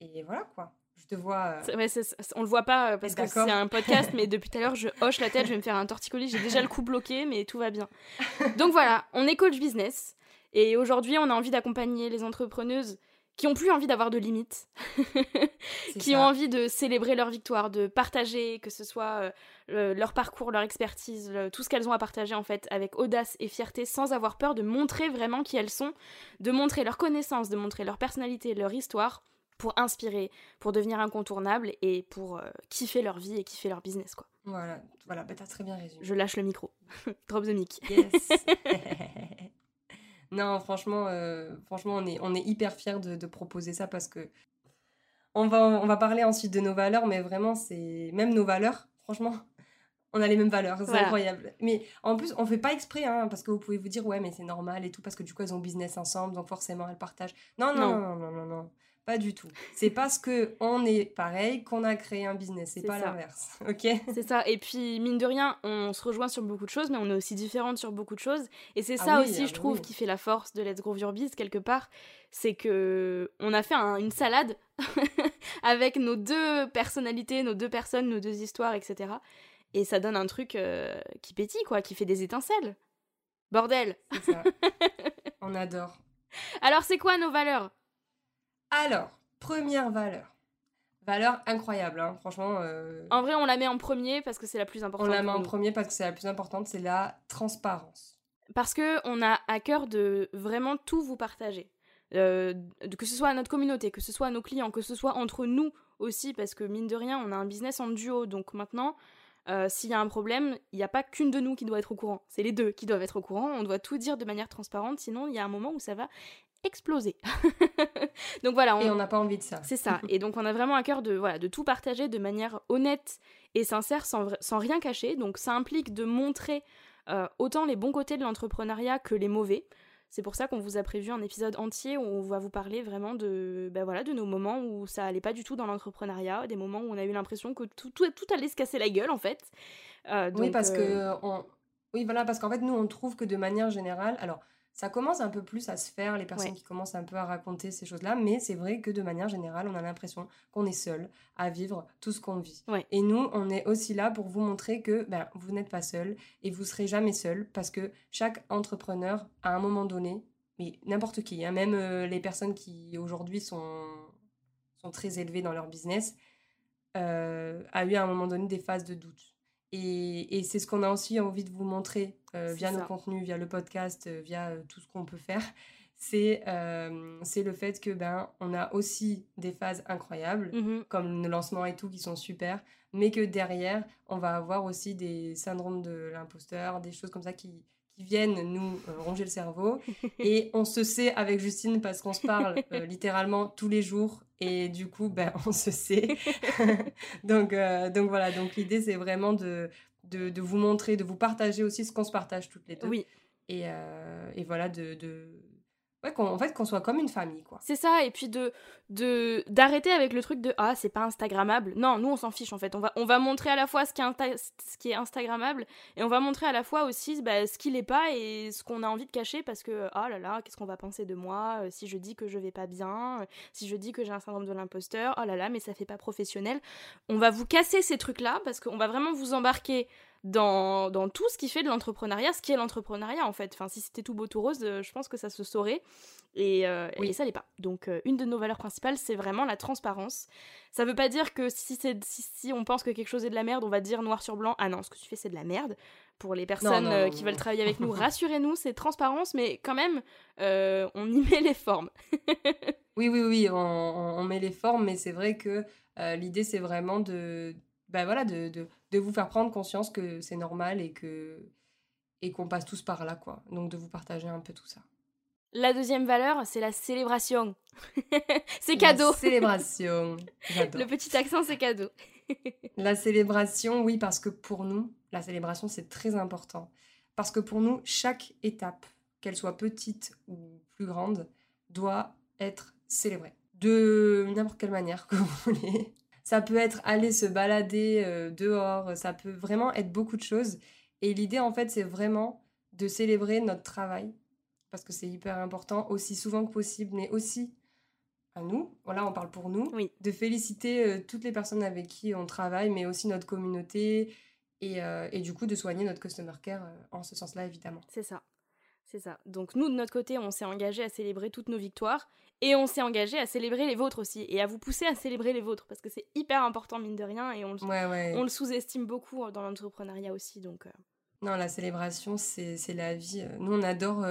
Et voilà, quoi. Je te vois. Euh... Ouais, on le voit pas parce que c'est un podcast, mais *laughs* depuis tout à l'heure, je hoche la tête, je vais me faire un torticolis. J'ai déjà le cou bloqué, mais tout va bien. *laughs* Donc voilà, on est coach business. Et aujourd'hui, on a envie d'accompagner les entrepreneuses qui ont plus envie d'avoir de limites, *laughs* qui ça. ont envie de célébrer leur victoire, de partager, que ce soit euh, leur parcours, leur expertise, le, tout ce qu'elles ont à partager en fait, avec audace et fierté, sans avoir peur de montrer vraiment qui elles sont, de montrer leur connaissance, de montrer leur personnalité, leur histoire, pour inspirer, pour devenir incontournable et pour euh, kiffer leur vie et kiffer leur business quoi. Voilà, voilà, bah t'as très bien résumé. Je lâche le micro. *laughs* Drop the mic. Yes. *laughs* Non, franchement, euh, franchement on, est, on est hyper fiers de, de, proposer ça parce que on va, on va parler ensuite de nos valeurs, mais vraiment, c'est même nos valeurs, franchement, *laughs* on a les mêmes valeurs, c'est voilà. incroyable. Mais en plus, on fait pas exprès, hein, parce que vous pouvez vous dire, ouais, mais c'est normal et tout, parce que du coup, elles ont business ensemble, donc forcément, elles partagent. Non, non, non, non, non, non. non. Pas du tout. C'est parce que on est pareil qu'on a créé un business. C'est pas l'inverse. *laughs* Ok? C'est ça. Et puis mine de rien, on se rejoint sur beaucoup de choses, mais on est aussi différentes sur beaucoup de choses. Et c'est ça ah oui, aussi, ah je trouve, oui. qui fait la force de Let's Grow Your Biz quelque part, c'est que on a fait un, une salade *laughs* avec nos deux personnalités, nos deux personnes, nos deux histoires, etc. Et ça donne un truc euh, qui pétille, quoi, qui fait des étincelles. Bordel. Ça. *laughs* on adore. Alors c'est quoi nos valeurs? Alors, première valeur. Valeur incroyable, hein. franchement. Euh... En vrai, on la met en premier parce que c'est la plus importante. On la met en premier parce que c'est la plus importante, c'est la transparence. Parce que on a à cœur de vraiment tout vous partager. Euh, que ce soit à notre communauté, que ce soit à nos clients, que ce soit entre nous aussi, parce que mine de rien, on a un business en duo. Donc maintenant, euh, s'il y a un problème, il n'y a pas qu'une de nous qui doit être au courant. C'est les deux qui doivent être au courant. On doit tout dire de manière transparente, sinon il y a un moment où ça va exploser. *laughs* donc voilà. On... Et on n'a pas envie de ça. C'est ça. *laughs* Et donc on a vraiment à cœur de, voilà, de tout partager de manière honnête et sincère, sans, sans rien cacher. Donc ça implique de montrer euh, autant les bons côtés de l'entrepreneuriat que les mauvais. C'est pour ça qu'on vous a prévu un épisode entier où on va vous parler vraiment de, ben voilà, de nos moments où ça allait pas du tout dans l'entrepreneuriat, des moments où on a eu l'impression que tout, tout, tout, allait se casser la gueule en fait. Euh, donc, oui, parce euh... que on... oui, voilà, parce qu'en fait nous on trouve que de manière générale, alors ça commence un peu plus à se faire, les personnes ouais. qui commencent un peu à raconter ces choses-là, mais c'est vrai que de manière générale, on a l'impression qu'on est seul à vivre tout ce qu'on vit. Ouais. Et nous, on est aussi là pour vous montrer que ben, vous n'êtes pas seul et vous serez jamais seul parce que chaque entrepreneur, à un moment donné, mais n'importe qui, hein, même euh, les personnes qui aujourd'hui sont, sont très élevées dans leur business, euh, a eu à un moment donné des phases de doute. Et, et c'est ce qu'on a aussi envie de vous montrer euh, via ça. nos contenus, via le podcast, euh, via euh, tout ce qu'on peut faire. C'est le fait que ben on a aussi des phases incroyables, mmh. comme nos lancements et tout qui sont super, mais que derrière on va avoir aussi des syndromes de l'imposteur, des choses comme ça qui, qui viennent nous euh, ronger le cerveau. *laughs* et on se sait avec Justine parce qu'on se parle euh, littéralement tous les jours. Et du coup, ben, *laughs* on se sait. *laughs* donc, euh, donc voilà, donc l'idée, c'est vraiment de, de, de, vous montrer, de vous partager aussi ce qu'on se partage toutes les deux. Oui. Et, et voilà, de, de, Ouais, en fait, qu'on soit comme une famille, quoi. C'est ça, et puis de de d'arrêter avec le truc de ah c'est pas instagrammable. Non, nous on s'en fiche en fait. On va on va montrer à la fois ce qui est ce qui est instagrammable et on va montrer à la fois aussi bah, ce qui l'est pas et ce qu'on a envie de cacher parce que oh là là qu'est-ce qu'on va penser de moi euh, si je dis que je vais pas bien, euh, si je dis que j'ai un syndrome de l'imposteur. Oh là là mais ça fait pas professionnel. On va vous casser ces trucs là parce qu'on va vraiment vous embarquer dans, dans, tout ce qui fait de l'entrepreneuriat, ce qui est l'entrepreneuriat en fait. Enfin, si c'était tout beau tout rose, euh, je pense que ça se saurait. Et, euh, oui. et ça l'est pas. Donc, euh, une de nos valeurs principales, c'est vraiment la transparence. Ça veut pas dire que si, si, si, on pense que quelque chose est de la merde, on va dire noir sur blanc, ah non, ce que tu fais, c'est de la merde. Pour les personnes non, non, non, qui veulent travailler avec nous, *laughs* rassurez-nous, c'est transparence, mais quand même, on y *laughs* met les formes. oui, oui, oui, on, on, met les formes, mais c'est vrai que l'idée, c'est vraiment de ben voilà, de, de, de vous faire prendre conscience que c'est normal et que et qu'on passe tous par là, quoi. Donc de vous partager un peu tout ça. La deuxième valeur, c'est la célébration. *laughs* c'est cadeau. La *laughs* célébration. Le petit accent, c'est cadeau. *laughs* la célébration, oui, parce que pour nous, la célébration, c'est très important. Parce que pour nous, chaque étape, qu'elle soit petite ou plus grande, doit être célébrée. De n'importe quelle manière que vous voulez. Ça peut être aller se balader euh, dehors, ça peut vraiment être beaucoup de choses. Et l'idée, en fait, c'est vraiment de célébrer notre travail, parce que c'est hyper important, aussi souvent que possible, mais aussi à nous, voilà, on parle pour nous, de féliciter euh, toutes les personnes avec qui on travaille, mais aussi notre communauté, et, euh, et du coup de soigner notre customer care euh, en ce sens-là, évidemment. C'est ça. C'est ça. Donc nous, de notre côté, on s'est engagé à célébrer toutes nos victoires et on s'est engagé à célébrer les vôtres aussi et à vous pousser à célébrer les vôtres parce que c'est hyper important mine de rien et on le, on le sous-estime beaucoup dans l'entrepreneuriat aussi. Donc, Non, la célébration, c'est la vie. Nous, on adore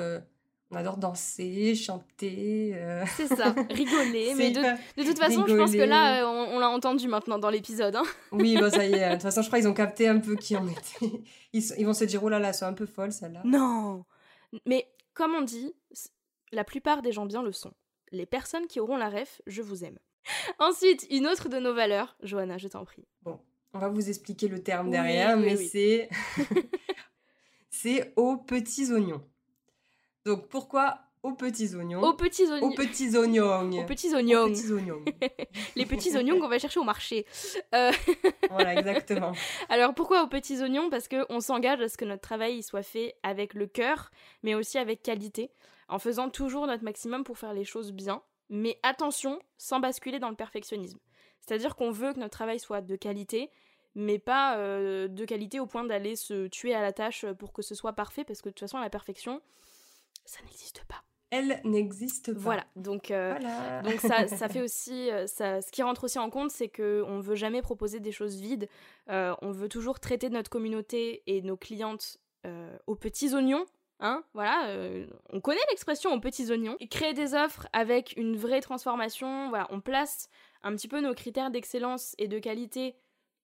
on adore danser, chanter. Euh. C'est ça, *laughs* rigoler. mais de, de, toute façon, je pense que là, euh, on, l'a entendu maintenant dans l'épisode. Hein. *laughs* Oui, bon, ça y est. De toute façon, je crois qu'ils ont capté un peu qui on était. Ils, ils vont se dire, oh là là, c'est un peu folle celle-là. Non Mais comme on dit, la plupart des gens bien le sont. Les personnes qui auront la ref, je vous aime. *laughs* Ensuite, une autre de nos valeurs. Johanna, je t'en prie. Bon, on va vous expliquer le terme derrière, mais c'est. *laughs* *laughs* c'est aux petits oignons. Donc pourquoi aux petits oignons Aux petits oignons. Aux petits oignons. Aux petits oignons. *laughs* les petits oignons qu'on va chercher au marché. Euh, *laughs* voilà, exactement. Alors pourquoi aux petits oignons? Parce qu'on s'engage à ce que notre travail soit fait avec le cœur, mais aussi avec qualité, en faisant toujours notre maximum pour faire les choses bien. Mais attention, sans basculer dans le perfectionnisme. C'est-à-dire qu'on veut que notre travail soit de qualité, mais pas euh, de qualité au point d'aller se tuer à la tâche pour que ce soit parfait, parce que de toute façon, la perfection, ça n'existe pas. Elle n'existe pas. Voilà, donc, euh, *laughs* donc ça, ça fait *laughs* aussi, euh, ça, ce qui rentre aussi en compte, c'est qu'on ne veut jamais proposer des choses vides, euh, on veut toujours traiter notre communauté et nos clientes aux petits oignons, Hein, voilà, on connaît l'expression aux petits oignons. Et créer des offres avec une vraie transformation, voilà, on place un petit peu nos critères d'excellence et de qualité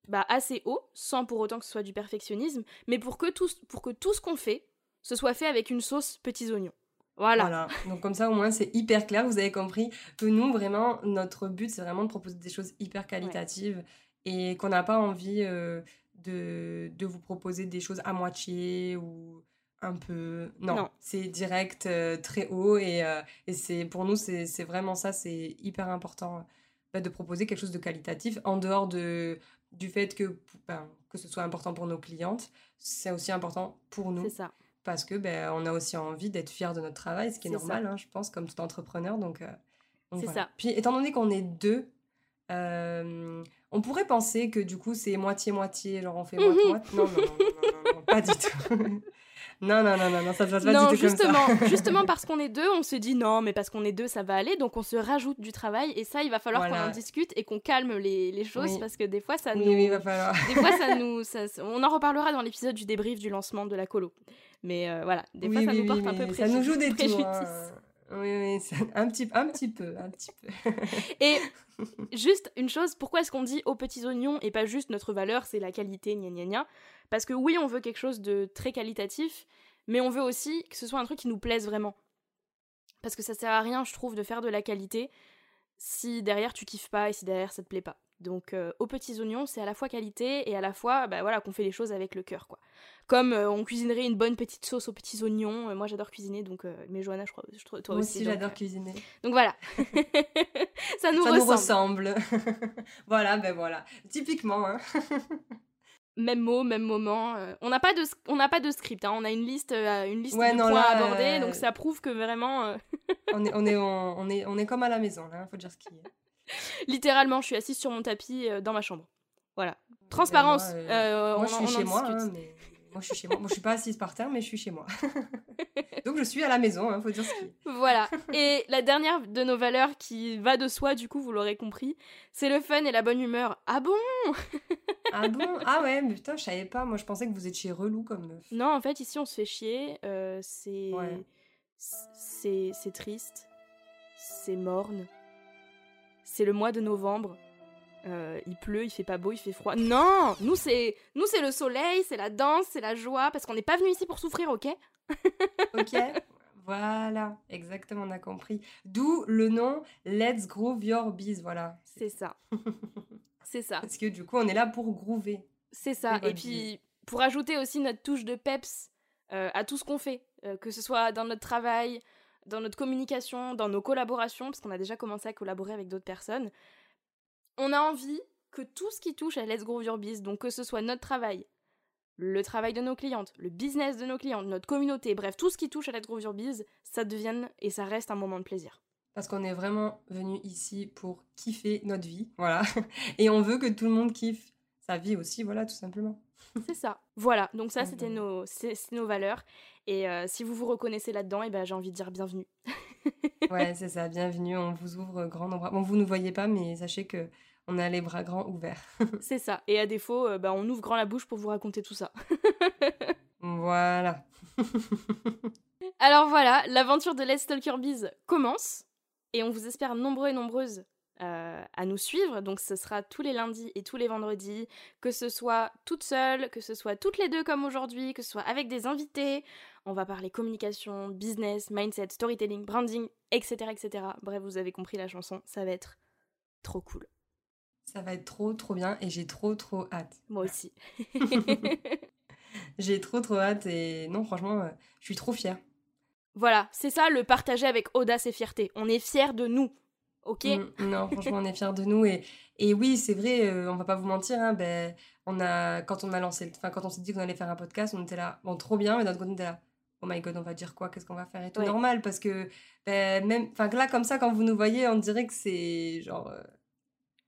bah, assez haut, sans pour autant que ce soit du perfectionnisme, mais pour que tout, pour que tout ce qu'on fait ce soit fait avec une sauce petits oignons. Voilà. Donc comme ça au moins c'est hyper clair, vous avez compris que nous vraiment notre but c'est vraiment de proposer des choses hyper qualitatives et qu'on n'a pas envie euh, de, de, vous proposer des choses à moitié ou un peu... Non, c'est direct, euh, très haut et, euh, et c'est pour nous c'est vraiment ça, c'est hyper important bah, de proposer quelque chose de qualitatif en dehors de, du fait que, ben, que ce soit important pour nos clientes, c'est aussi important pour nous. C'est ça parce que ben, on a aussi envie d'être fier de notre travail, ce qui est, normal, hein, je pense, comme tout entrepreneur. Donc, euh, c'est ça. Puis, étant donné qu'on est deux, euh, on pourrait penser que du coup, c'est moitié-moitié, genre on fait moitié-moitié. Non, non, non, non, pas du tout. *laughs* Non, non, non, non, ça se passe pas du tout justement, comme ça. *laughs* justement parce qu'on est deux, on se dit non, mais parce qu'on est deux, ça va aller, donc on se rajoute du travail et ça, il va falloir qu'on en discute et qu'on calme les, les choses parce que des fois, ça nous. Oui, il va falloir. *laughs* Des fois, ça *laughs* nous. on en reparlera dans l'épisode du débrief du lancement de la colo. Mais euh, voilà, des fois, ça nous porte un peu préjudice. Ça nous joue des tours. Hein. Oui, oui, *laughs* un petit, un petit peu, un petit peu. *laughs* et juste une chose, pourquoi est-ce qu'on dit aux petits oignons et pas juste notre valeur, c'est la qualité, gna gna gna? Parce que oui, on veut quelque chose de très qualitatif, mais on veut aussi que ce soit un truc qui nous plaise vraiment. Parce que ça sert à rien, je trouve, de faire de la qualité si derrière tu kiffes pas et si derrière ça te plaît pas. Donc euh, aux petits oignons, c'est à la fois qualité et à la fois bah, voilà qu'on fait les choses avec le cœur quoi. Comme euh, on cuisinerait une bonne petite sauce aux petits oignons. Euh, moi j'adore cuisiner donc mais Johanna je crois je, toi moi aussi. j'adore cuisiner. Donc voilà. *laughs* *laughs* ça nous ça ressemble. Nous ressemble. *laughs* voilà ben voilà. Typiquement hein. même mot, même moment. On n'a pas de on n'a pas de script, hein. on a une liste une liste de points à aborder, euh, donc ça prouve que vraiment. on est on est on, est on est comme à la maison là, faut dire ce qui est. *laughs* Littéralement, je suis assise sur mon tapis dans ma chambre. Voilà. Transparence. moi, on, je suis chez moi, hein, mais moi je suis chez moi. Moi je suis pas assise par terre, mais je suis chez moi. *laughs* donc je suis à la maison, hein, faut dire ce qui. Voilà. *laughs* Et la dernière de nos valeurs qui va de soi, du coup, vous l'aurez compris, c'est le fun et la bonne humeur. Ah bon? Ah bon? Ah ouais, mais putain, je savais pas. Moi, je pensais que vous étiez relou comme meuf. Non, en fait, ici, on se fait chier. Euh, c'est... c'est... triste. C'est morne. C'est le mois de novembre. euh, il pleut, il fait pas beau, il fait froid. Non, nous c'est nous c'est le soleil, c'est la danse, c'est la joie, parce qu'on n'est pas venu ici pour souffrir, ok? *laughs* Ok, voilà, exactement, on a compris. D'où le nom Let's Groove Your Bees, voilà. C'est ça. *laughs* c'est ça. Parce que du coup, on est là pour groover. C'est ça. Et puis, pour ajouter aussi notre touche de peps euh, à tout ce qu'on fait, euh, que ce soit dans notre travail, dans notre communication, dans nos collaborations, parce qu'on a déjà commencé à collaborer avec d'autres personnes, on a envie que tout ce qui touche à Let's Grow Your Biz, donc que ce soit notre travail, le travail de nos clientes, le business de nos clientes, notre communauté, bref, tout ce qui touche à Let's Grow Your Biz, ça devienne et ça reste un moment de plaisir. Parce qu'on est vraiment venu ici pour kiffer notre vie, voilà. *laughs* Et on veut que tout le monde kiffe sa vie aussi, voilà, tout simplement. C'est ça. Voilà, donc ça, c'était nos, nos valeurs. Et euh, si vous vous reconnaissez là-dedans, et eh ben, j'ai envie de dire bienvenue. *laughs* ouais, c'est ça, bienvenue. On vous ouvre grand bras. Bon, vous ne voyez pas, mais sachez que on a les bras grands ouverts. *laughs* c'est ça. Et à défaut, euh, bah, on ouvre grand la bouche pour vous raconter tout ça. *laughs* voilà. Alors voilà, l'aventure de Let's Talk Your Biz commence. Et on vous espère nombreux et nombreuses euh, à nous suivre. Donc ce sera tous les lundis et tous les vendredis, que ce soit toute seule, que ce soit toutes les deux comme aujourd'hui, que ce soit avec des invités. On va parler communication, business, mindset, storytelling, branding, etc. etc. Bref, vous avez compris la chanson, ça va être trop cool. Ça va être trop trop bien et j'ai trop trop hâte. Moi aussi. *laughs* j'ai trop trop hâte et non franchement, euh, je suis trop fière. Voilà, c'est ça le partager avec audace et fierté. On est fiers de nous. Ok mm, Non, franchement, on est fiers de nous. Et, et oui, c'est vrai, euh, on va pas vous mentir. Hein, ben, on a, quand on a lancé, enfin, quand on s'est dit qu'on allait faire un podcast, on était là, bon, trop bien, mais d'un autre côté, on était là, oh my god, on va dire quoi? Qu'est-ce qu'on va faire? Et tout normal parce que ben, même, enfin, là, comme ça, quand vous nous voyez, on dirait que c'est genre. Euh,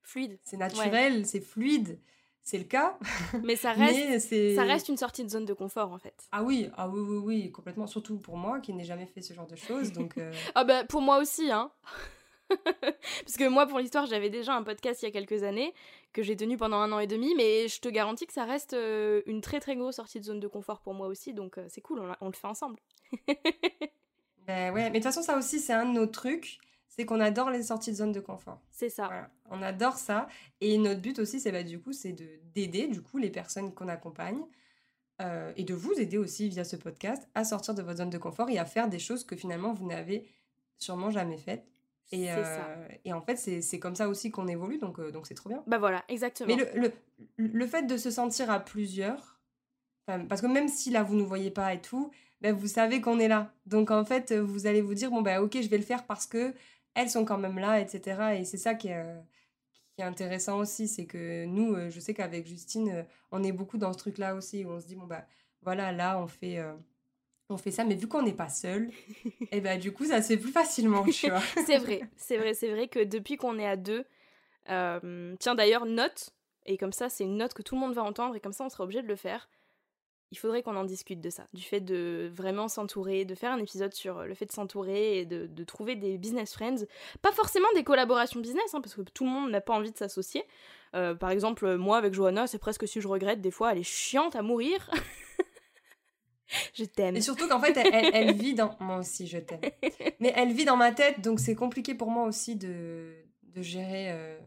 fluide. C'est naturel, c'est fluide c'est le cas. Mais ça *laughs* reste, ça reste une sortie de zone de confort en fait. Ah oui, ah oui, oui, oui, complètement. Surtout pour moi qui n'ai jamais fait ce genre de choses. Donc euh. *laughs* ah bah pour moi aussi, hein. *laughs* Parce que moi, pour l'histoire, j'avais déjà un podcast il y a quelques années que j'ai tenu pendant un an et demi, mais je te garantis que ça reste euh, une très très grosse sortie de zone de confort pour moi aussi, donc euh, c'est cool, on, on, le fait ensemble. *laughs* ben ouais, mais de toute façon, ça aussi, c'est un de nos trucs c'est qu'on adore les sorties de zone de confort. C'est ça. On adore ça. Et notre but aussi, c'est bah, du coup, c'est d'aider du coup les personnes qu'on accompagne euh, et de vous aider aussi via ce podcast à sortir de votre zone de confort et à faire des choses que finalement vous n'avez sûrement jamais faites. Et, euh, et en fait, c'est comme ça aussi qu'on évolue, donc euh, donc c'est trop bien. Bah voilà, exactement. Mais le, le, le, fait de se sentir à plusieurs, parce que même si là vous ne nous voyez pas et tout, bah, vous savez qu'on est là. Donc en fait, vous allez vous dire, bon bah ok, je vais le faire parce que elles sont quand même là, etc. Et c'est ça qui est, euh, qui est intéressant aussi, c'est que nous, euh, je sais qu'avec Justine, on est beaucoup dans ce truc-là aussi, où on se dit, bon, bah voilà, là, on fait, on fait ça, mais vu qu'on n'est pas seul, et *laughs* eh ben du coup, ça se fait plus facilement, tu vois. *laughs* c'est vrai, c'est vrai, c'est vrai que depuis qu'on est à deux, tiens d'ailleurs, note, et comme ça, c'est une note que tout le monde va entendre, et comme ça, on sera obligé de le faire il faudrait qu'on en discute de ça, du fait de vraiment s'entourer, de faire un épisode sur le fait de s'entourer et de, trouver des business friends. Pas forcément des collaborations business, hein, parce que tout le monde n'a pas envie de s'associer. Euh, par exemple, moi avec Johanna, c'est presque si je regrette, des fois elle est chiante à mourir. *laughs* *laughs* je t'aime. Et surtout qu'en fait, elle, vit dans... Moi aussi, je t'aime. *laughs* Mais elle vit dans ma tête, donc c'est compliqué pour moi aussi de, de gérer... Euh,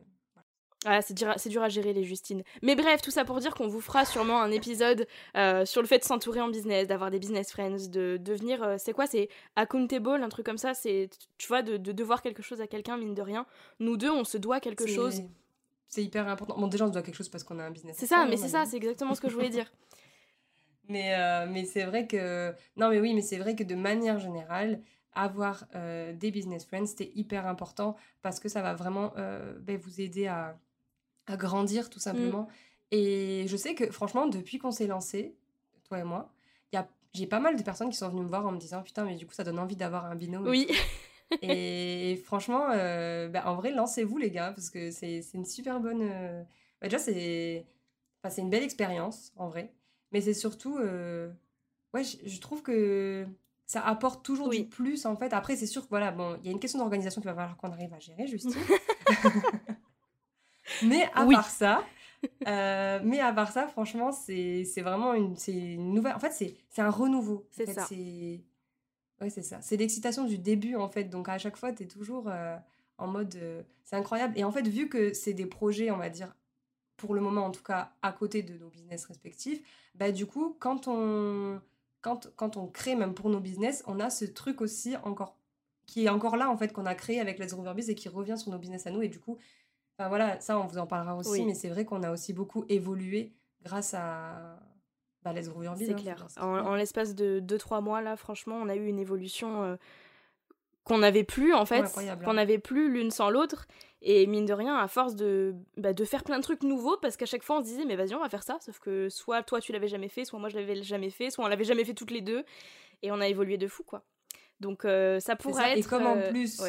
ah, c'est dur, dur, à gérer les Justines. Mais bref, tout ça pour dire qu'on vous fera sûrement un épisode euh, sur le fait de s'entourer en business, d'avoir des business friends, de devenir, euh, c'est quoi, c'est accountable, un truc comme ça, c'est, tu vois, de, devoir quelque chose à quelqu'un, mine de rien. Nous deux, on se doit quelque chose. C'est hyper important. Bon, déjà, on se doit quelque chose parce qu'on a un business. C'est ça, mais c'est ça, c'est exactement ce que je voulais dire. *laughs* Mais, euh, mais c'est vrai que... Non, mais oui, mais c'est vrai que de manière générale, avoir des business friends, c'était hyper important parce que ça va vraiment ben, vous aider à à grandir tout simplement. Mm. Et je sais que franchement, depuis qu'on s'est lancé, toi et moi, j'ai pas mal de personnes qui sont venues me voir en me disant putain, mais du coup, ça donne envie d'avoir un binôme. Oui. et franchement, euh, bah, en vrai, lancez-vous les gars, parce que c'est une super bonne. Euh, bah, déjà, c'est enfin, une belle expérience en vrai, mais c'est surtout. Euh, ouais, je, trouve que ça apporte toujours du plus en fait. Après, c'est sûr que voilà, bon, il y a une question d'organisation qu'il va falloir qu'on arrive à gérer, Justine. *laughs* *laughs* Mais à part ça, euh, mais à part ça, franchement, c'est vraiment une, une nouvelle. En fait, c'est un renouveau. C'est ça. Ouais, c'est ça. C'est l'excitation du début, en fait. Donc, à chaque fois, tu es toujours euh, en mode c'est incroyable. Et en fait, vu que c'est des projets, on va dire, pour le moment en tout cas, à côté de nos business respectifs, bah du coup, quand on, quand, quand on crée même pour nos business, on a ce truc aussi encore qui est encore là en fait qu'on a créé avec Let's Grow Biz et qui revient sur nos business à nous. Et du coup enfin voilà ça on vous en parlera aussi mais c'est vrai qu'on a aussi beaucoup évolué grâce à bah, Let's Grow Biz c'est hein, clair. en, l'espace de 2-3 mois là franchement on a eu une évolution euh, qu'on n'avait plus en fait qu'on n'avait plus l'une sans l'autre et mine de rien à force de, bah, de faire plein de trucs nouveaux parce qu'à chaque fois on se disait mais vas-y on va faire ça sauf que soit toi tu l'avais jamais fait soit moi je l'avais jamais fait soit on l'avait jamais fait toutes les deux et on a évolué de fou quoi donc euh, ça pourrait être. Et comme en euh, plus.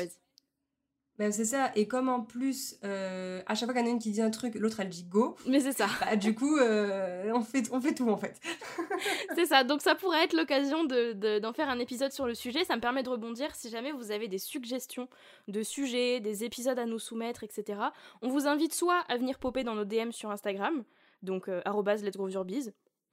Ben, c'est ça, et comme en plus, euh, à chaque fois qu'il y en a une qui dit un truc, l'autre elle dit go. Mais c'est ça. Bah, du coup, on, fait, on fait tout en fait. *laughs* c'est ça, donc ça pourrait être l'occasion d'en de, faire un épisode sur le sujet. Ça me permet de rebondir si jamais vous avez des suggestions de sujets, des épisodes à nous soumettre, etc. On vous invite soit à venir popper dans nos DM sur Instagram, donc euh, let's go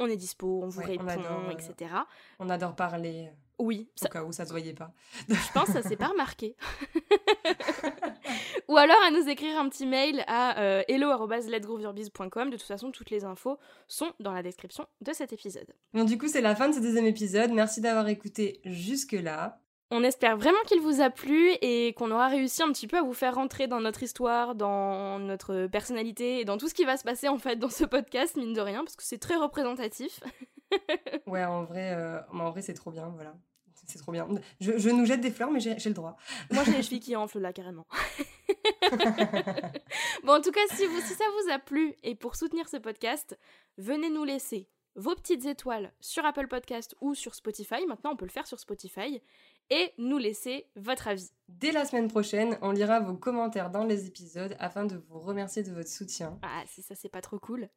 on est dispo, on vous répond, etc. On adore parler. Oui. Au cas où ça se voyait pas. Je pense que ça s'est pas remarqué. *laughs* Ou alors à nous écrire un petit mail à euh. De toute façon, toutes les infos sont dans la description de cet épisode. Bon, du coup, c'est la fin de ce deuxième épisode. Merci d'avoir écouté jusque-là. On espère vraiment qu'il vous a plu et qu'on aura réussi un petit peu à vous faire rentrer dans notre histoire, dans notre personnalité et dans tout ce qui va se passer en fait dans ce podcast, mine de rien, parce que c'est très représentatif. *laughs* ouais, en vrai, euh, en vrai c'est trop bien, voilà. C'est trop bien. Je, nous jette des fleurs, mais j'ai le droit. Moi, j'ai les chevilles qui enflent là, carrément. *laughs* bon, en tout cas, si, vous, si ça vous a plu et pour soutenir ce podcast, venez nous laisser vos petites étoiles sur Apple Podcast ou sur Spotify. Maintenant, on peut le faire sur Spotify et nous laisser votre avis. Dès la semaine prochaine, on lira vos commentaires dans les épisodes afin de vous remercier de votre soutien. Ah, si ça c'est pas trop cool.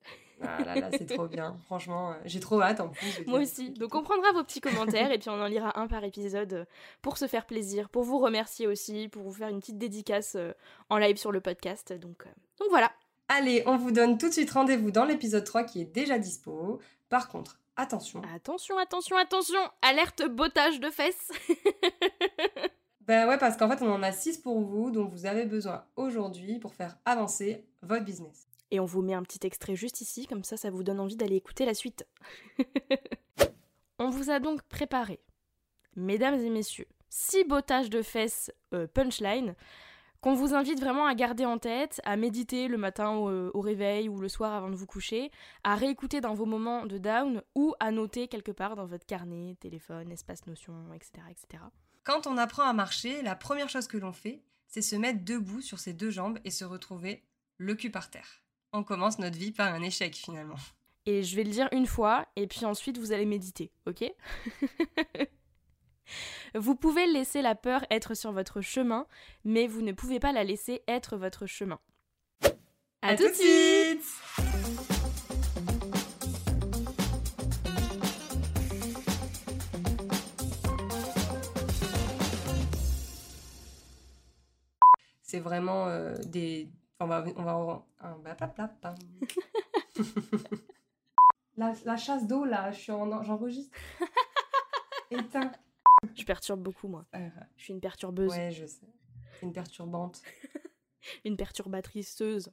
Ah là là, c'est trop bien. *laughs* Franchement, euh, j'ai trop hâte en plus. Moi aussi. Donc on prendra vos petits commentaires et puis on en lira un par épisode euh, pour se faire plaisir, pour vous remercier aussi, pour vous faire une petite dédicace euh, en live sur le podcast. Donc, donc voilà. Allez, on vous donne tout de suite rendez-vous dans l'épisode 3 qui est déjà dispo. Par contre, attention. Attention, attention, attention Alerte botage de fesses *laughs* Ben ouais, parce qu'en fait, on en a 6 pour vous, dont vous avez besoin aujourd'hui pour faire avancer votre business. Et on vous met un petit extrait juste ici, comme ça, ça vous donne envie d'aller écouter la suite. *laughs* on vous a donc préparé, mesdames et messieurs, 6 bottages de fesses euh, punchline qu'on vous invite vraiment à garder en tête, à méditer le matin au, réveil ou le soir avant de vous coucher, à réécouter dans vos moments de down ou à noter quelque part dans votre carnet, téléphone, espace notion, etc. etc. Quand on apprend à marcher, la première chose que l'on fait, c'est se mettre debout sur ses deux jambes et se retrouver le cul par terre. On commence notre vie par un échec finalement. Et je vais le dire une fois, et puis ensuite vous allez méditer, ok? *laughs* Vous pouvez laisser la peur être sur votre chemin, mais vous ne pouvez pas la laisser être votre chemin. À, tout de suite C'est vraiment euh, des... On va... On va... *laughs* la, la chasse d'eau, là, j'enregistre. *laughs* Éteins. Je perturbe beaucoup, moi. Je suis une perturbeuse. Ouais, je sais. Une perturbante. *laughs* une perturbatriceuse.